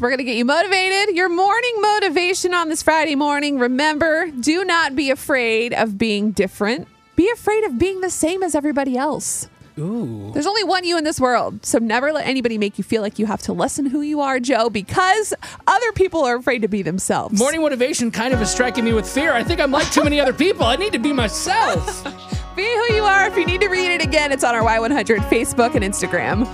We're going to get you motivated. Your morning motivation on this Friday morning. Remember, do not be afraid of being different. Be afraid of being the same as everybody else. Ooh. There's only one you in this world. So never let anybody make you feel like you have to lessen who you are, Joe, because other people are afraid to be themselves. Morning motivation kind of is striking me with fear. I think I'm like too many other people. I need to be myself. Be who you are. If you need to read it again, it's on our Y100 Facebook and Instagram.